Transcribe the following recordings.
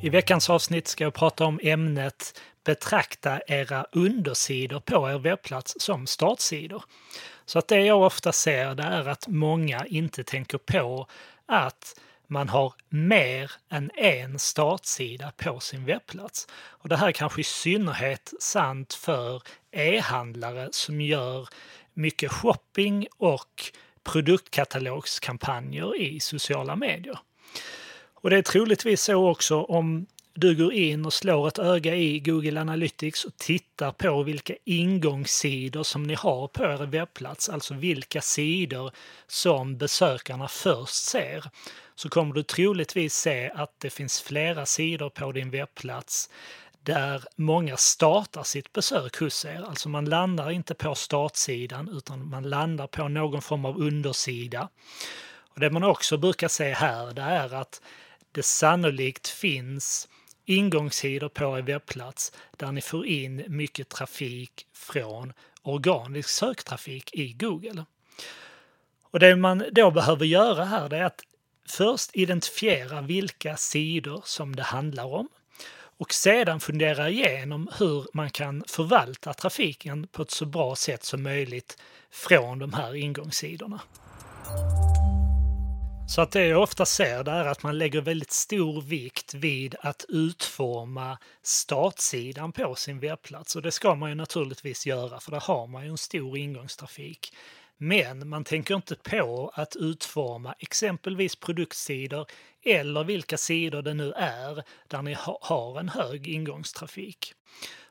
I veckans avsnitt ska jag prata om ämnet Betrakta era undersidor på er webbplats som startsidor. Så att det jag ofta ser det är att många inte tänker på att man har mer än en startsida på sin webbplats. Och det här är kanske i synnerhet sant för e-handlare som gör mycket shopping och produktkatalogskampanjer i sociala medier. Och det är troligtvis så också om du går in och slår ett öga i Google Analytics och tittar på vilka ingångssidor som ni har på er webbplats, alltså vilka sidor som besökarna först ser, så kommer du troligtvis se att det finns flera sidor på din webbplats där många startar sitt besök hos er. Alltså man landar inte på startsidan utan man landar på någon form av undersida. Och det man också brukar se här det är att det sannolikt finns ingångssidor på er webbplats där ni får in mycket trafik från organisk söktrafik i Google. Och Det man då behöver göra här är att först identifiera vilka sidor som det handlar om och sedan fundera igenom hur man kan förvalta trafiken på ett så bra sätt som möjligt från de här ingångssidorna. Så att det jag ofta ser där är att man lägger väldigt stor vikt vid att utforma startsidan på sin webbplats och det ska man ju naturligtvis göra för där har man ju en stor ingångstrafik. Men man tänker inte på att utforma exempelvis produktsidor eller vilka sidor det nu är där ni har en hög ingångstrafik.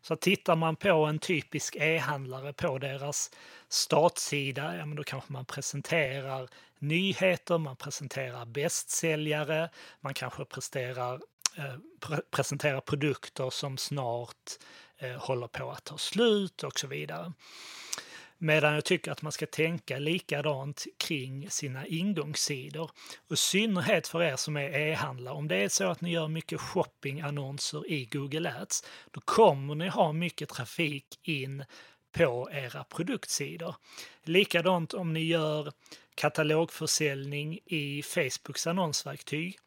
Så tittar man på en typisk e-handlare på deras startsida, ja men då kanske man presenterar nyheter, man presenterar bästsäljare, man kanske presterar, eh, pre presenterar produkter som snart eh, håller på att ta slut och så vidare. Medan jag tycker att man ska tänka likadant kring sina ingångssidor. Och i synnerhet för er som är e-handlare, om det är så att ni gör mycket shoppingannonser i Google Ads, då kommer ni ha mycket trafik in på era produktsidor. Likadant om ni gör katalogförsäljning i Facebooks annonsverktyg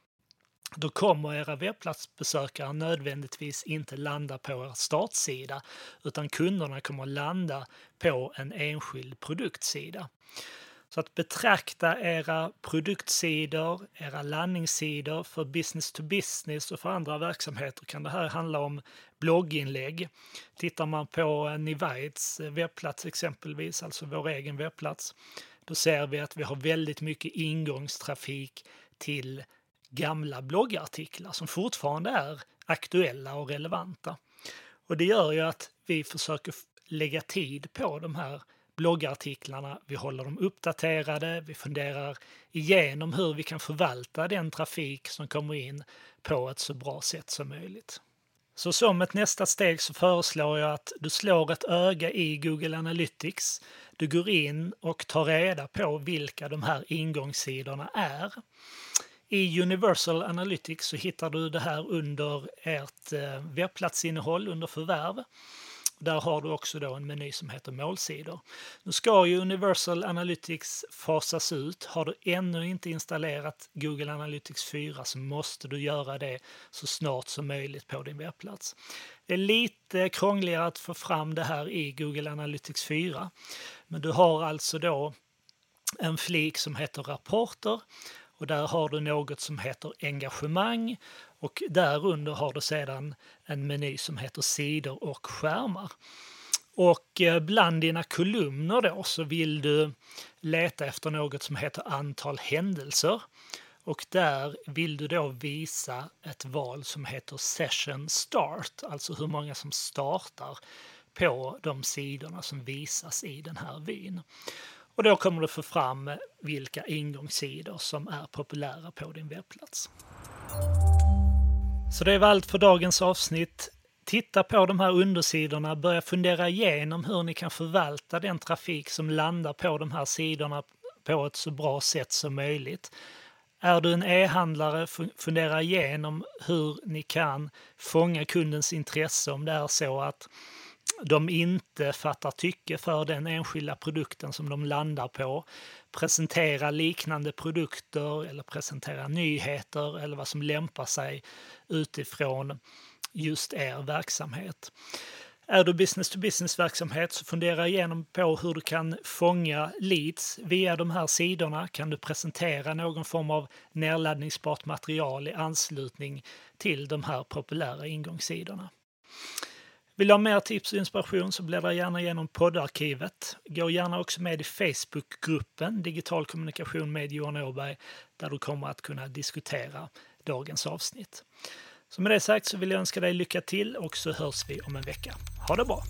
då kommer era webbplatsbesökare nödvändigtvis inte landa på er startsida utan kunderna kommer landa på en enskild produktsida. Så att betrakta era produktsidor, era landningssidor för business to business och för andra verksamheter kan det här handla om blogginlägg. Tittar man på Nivides webbplats exempelvis, alltså vår egen webbplats, då ser vi att vi har väldigt mycket ingångstrafik till gamla bloggartiklar som fortfarande är aktuella och relevanta. Och det gör ju att vi försöker lägga tid på de här bloggartiklarna. Vi håller dem uppdaterade, vi funderar igenom hur vi kan förvalta den trafik som kommer in på ett så bra sätt som möjligt. Så som ett nästa steg så föreslår jag att du slår ett öga i Google Analytics. Du går in och tar reda på vilka de här ingångssidorna är. I Universal Analytics så hittar du det här under ert eh, webbplatsinnehåll under förvärv. Där har du också då en meny som heter målsidor. Nu ska ju Universal Analytics fasas ut. Har du ännu inte installerat Google Analytics 4 så måste du göra det så snart som möjligt på din webbplats. Det är lite krångligare att få fram det här i Google Analytics 4. Men du har alltså då en flik som heter rapporter och där har du något som heter engagemang och därunder har du sedan en meny som heter sidor och skärmar. Och eh, bland dina kolumner då så vill du leta efter något som heter antal händelser. Och där vill du då visa ett val som heter Session Start, alltså hur många som startar på de sidorna som visas i den här vyn. Och då kommer du få fram vilka ingångssidor som är populära på din webbplats. Så det var allt för dagens avsnitt. Titta på de här undersidorna, börja fundera igenom hur ni kan förvalta den trafik som landar på de här sidorna på ett så bra sätt som möjligt. Är du en e-handlare, fundera igenom hur ni kan fånga kundens intresse om det är så att de inte fattar tycke för den enskilda produkten som de landar på, presentera liknande produkter eller presentera nyheter eller vad som lämpar sig utifrån just er verksamhet. Är du business to business verksamhet så fundera igenom på hur du kan fånga leads via de här sidorna. Kan du presentera någon form av nedladdningsbart material i anslutning till de här populära ingångssidorna? Vill du ha mer tips och inspiration så bläddra gärna igenom poddarkivet. Gå gärna också med i Facebookgruppen Digital kommunikation med Johan Åberg där du kommer att kunna diskutera dagens avsnitt. Så med det sagt så vill jag önska dig lycka till och så hörs vi om en vecka. Ha det bra!